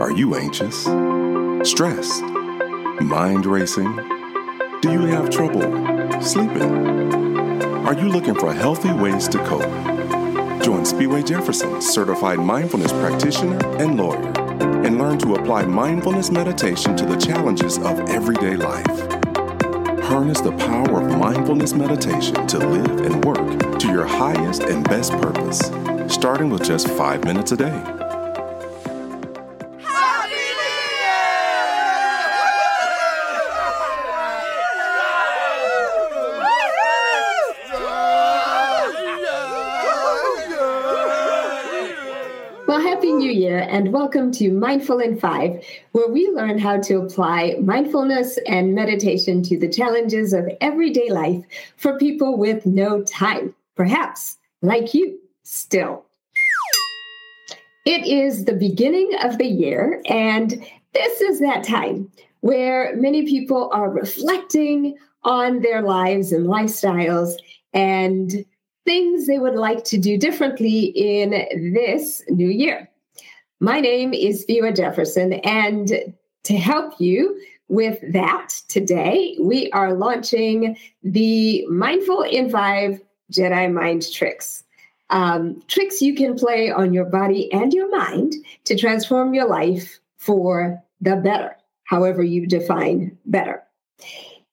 Are you anxious? Stressed? Mind racing? Do you have trouble sleeping? Are you looking for healthy ways to cope? Join Spiwe Jefferson, certified mindfulness practitioner and lawyer, and learn to apply mindfulness meditation to the challenges of everyday life. Harness the power of mindfulness meditation to live and work to your highest and best purpose, starting with just five minutes a day. New Year and welcome to Mindful in Five, where we learn how to apply mindfulness and meditation to the challenges of everyday life for people with no time, perhaps like you still. It is the beginning of the year, and this is that time where many people are reflecting on their lives and lifestyles and things they would like to do differently in this new year. My name is Spiwe Jefferson, and to help you with that today, we are launching the Mindful in Five Jedi Mind Tricks. Um, tricks you can play on your body and your mind to transform your life for the better, however you define better.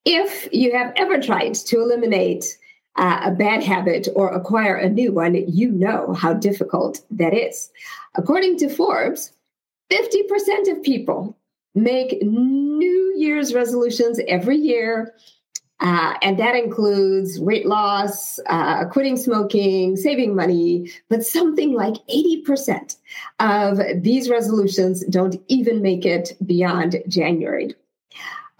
If you have ever tried to eliminate uh, a bad habit or acquire a new one, you know how difficult that is. According to Forbes, 50% of people make New Year's resolutions every year. Uh, and that includes weight loss, uh, quitting smoking, saving money, but something like 80% of these resolutions don't even make it beyond January.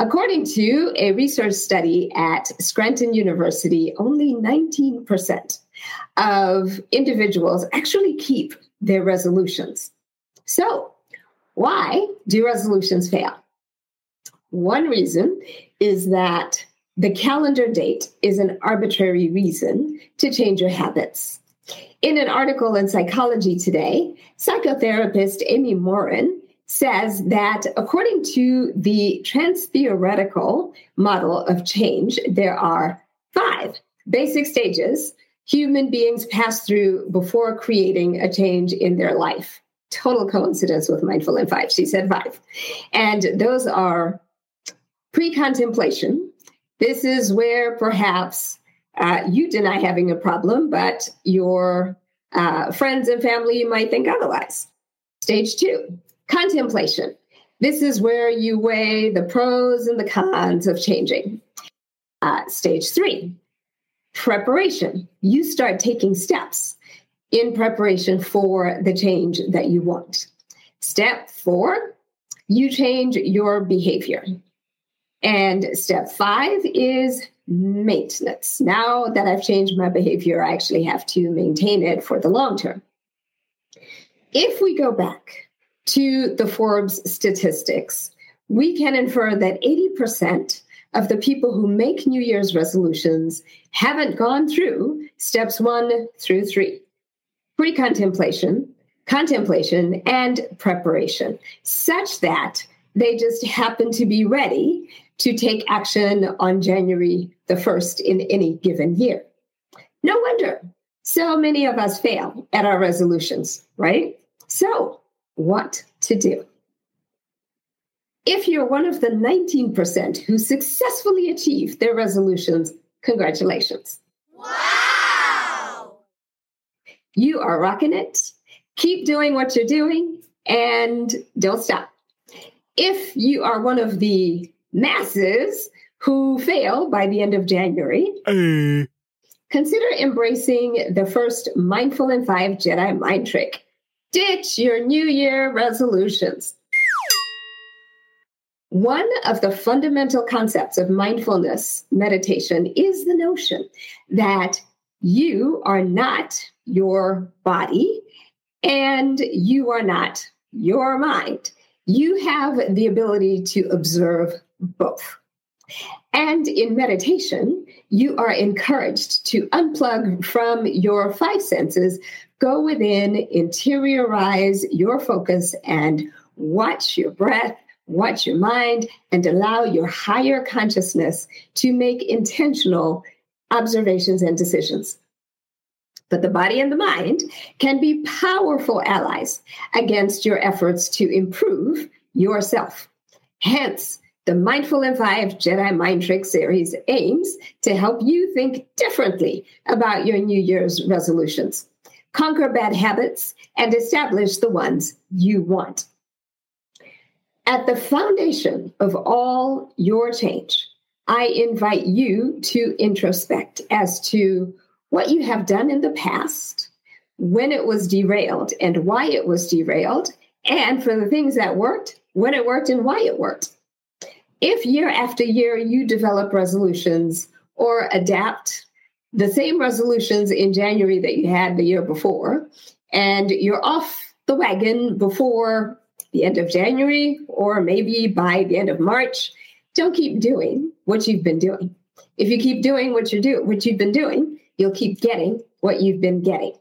According to a research study at Scranton University, only 19% of individuals actually keep their resolutions. So, why do resolutions fail? One reason is that the calendar date is an arbitrary reason to change your habits. In an article in Psychology Today, psychotherapist Amy Morin says that according to the trans-theoretical model of change, there are five basic stages human beings pass through before creating a change in their life. Total coincidence with Mindful in Five. She said five. And those are pre contemplation. This is where perhaps uh, you deny having a problem, but your uh, friends and family might think otherwise. Stage two, Contemplation. This is where you weigh the pros and the cons of changing. Uh, stage three, preparation. You start taking steps in preparation for the change that you want. Step four, you change your behavior. And step five is maintenance. Now that I've changed my behavior, I actually have to maintain it for the long term. If we go back to the Forbes statistics, we can infer that 80% of the people who make New Year's resolutions haven't gone through steps one through three pre contemplation, contemplation, and preparation, such that they just happen to be ready to take action on January the 1st in any given year. No wonder so many of us fail at our resolutions, right? So, what to do. If you're one of the 19% who successfully achieved their resolutions, congratulations. Wow! You are rocking it. Keep doing what you're doing and don't stop. If you are one of the masses who fail by the end of January, consider embracing the first Mindful in Five Jedi mind trick Ditch your New Year resolutions. One of the fundamental concepts of mindfulness meditation is the notion that you are not your body and you are not your mind. You have the ability to observe both. And in meditation, you are encouraged to unplug from your five senses, go within, interiorize your focus, and watch your breath, watch your mind, and allow your higher consciousness to make intentional observations and decisions. But the body and the mind can be powerful allies against your efforts to improve yourself. Hence, the Mindful in Five Jedi Mind Trick series aims to help you think differently about your New Year's resolutions, conquer bad habits, and establish the ones you want. At the foundation of all your change, I invite you to introspect as to what you have done in the past, when it was derailed and why it was derailed, and for the things that worked, when it worked and why it worked. If year after year you develop resolutions or adapt the same resolutions in January that you had the year before, and you're off the wagon before the end of January or maybe by the end of March, don't keep doing what you've been doing. If you keep doing what you do, what you've been doing, you'll keep getting what you've been getting.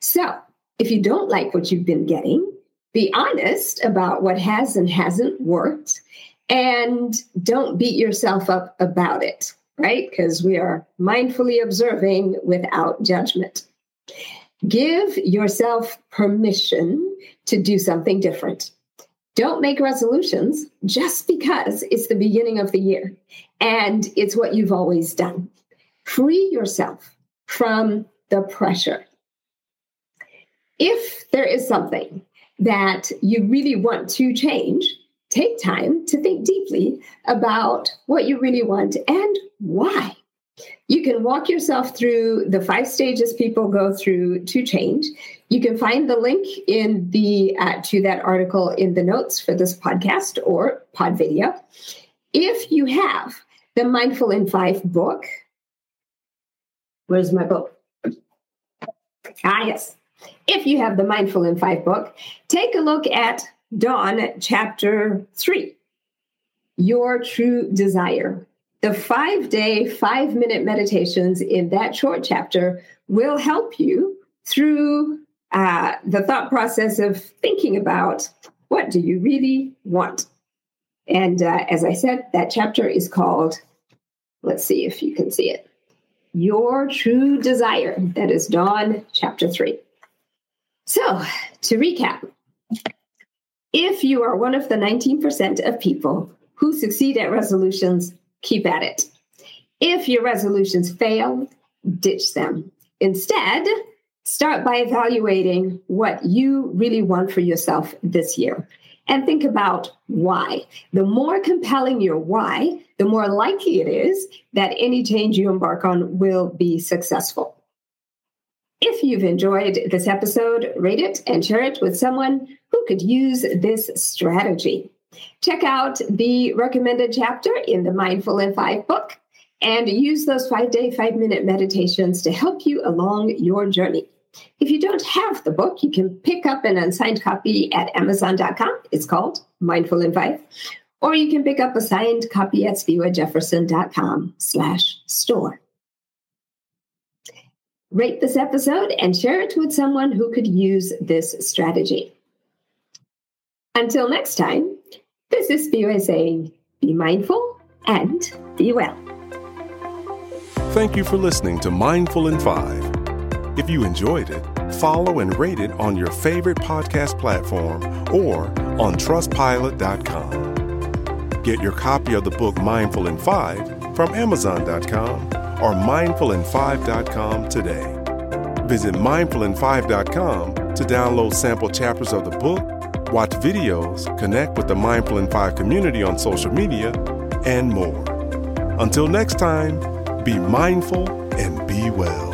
So, if you don't like what you've been getting, be honest about what has and hasn't worked and don't beat yourself up about it, right? Because we are mindfully observing without judgment. Give yourself permission to do something different. Don't make resolutions just because it's the beginning of the year and it's what you've always done. Free yourself from the pressure. If there is something that you really want to change, take time to think deeply about what you really want and why. You can walk yourself through the five stages people go through to change. You can find the link in the uh, to that article in the notes for this podcast or pod video. If you have the Mindful in Five book, where's my book? Ah, yes. If you have the Mindful in Five book, take a look at Dawn chapter three, Your True Desire. The five day, five minute meditations in that short chapter will help you through uh, the thought process of thinking about what do you really want. And uh, as I said, that chapter is called, let's see if you can see it, Your True Desire. That is Dawn chapter three. So to recap, if you are one of the 19% of people who succeed at resolutions keep at it. If your resolutions fail, ditch them. Instead, start by evaluating what you really want for yourself this year and think about why. The more compelling your why, the more likely it is that any change you embark on will be successful. If you've enjoyed this episode, rate it and share it with someone who could use this strategy. Check out the recommended chapter in the Mindful in Five book and use those five day, five minute meditations to help you along your journey. If you don't have the book, you can pick up an unsigned copy at Amazon.com. It's called Mindful in Five. Or you can pick up a signed copy at SpiweJefferson.com slash store. Rate this episode and share it with someone who could use this strategy. Until next time, this is Spiwe saying, be mindful and be well. Thank you for listening to Mindful in Five. If you enjoyed it, follow and rate it on your favorite podcast platform or on trustpilot.com. Get your copy of the book Mindful in Five from Amazon.com or mindfulin5.com today. Visit mindfulin5.com to download sample chapters of the book watch videos, connect with the Mindful in 5 community on social media, and more. Until next time, be mindful and be well.